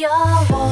your voice.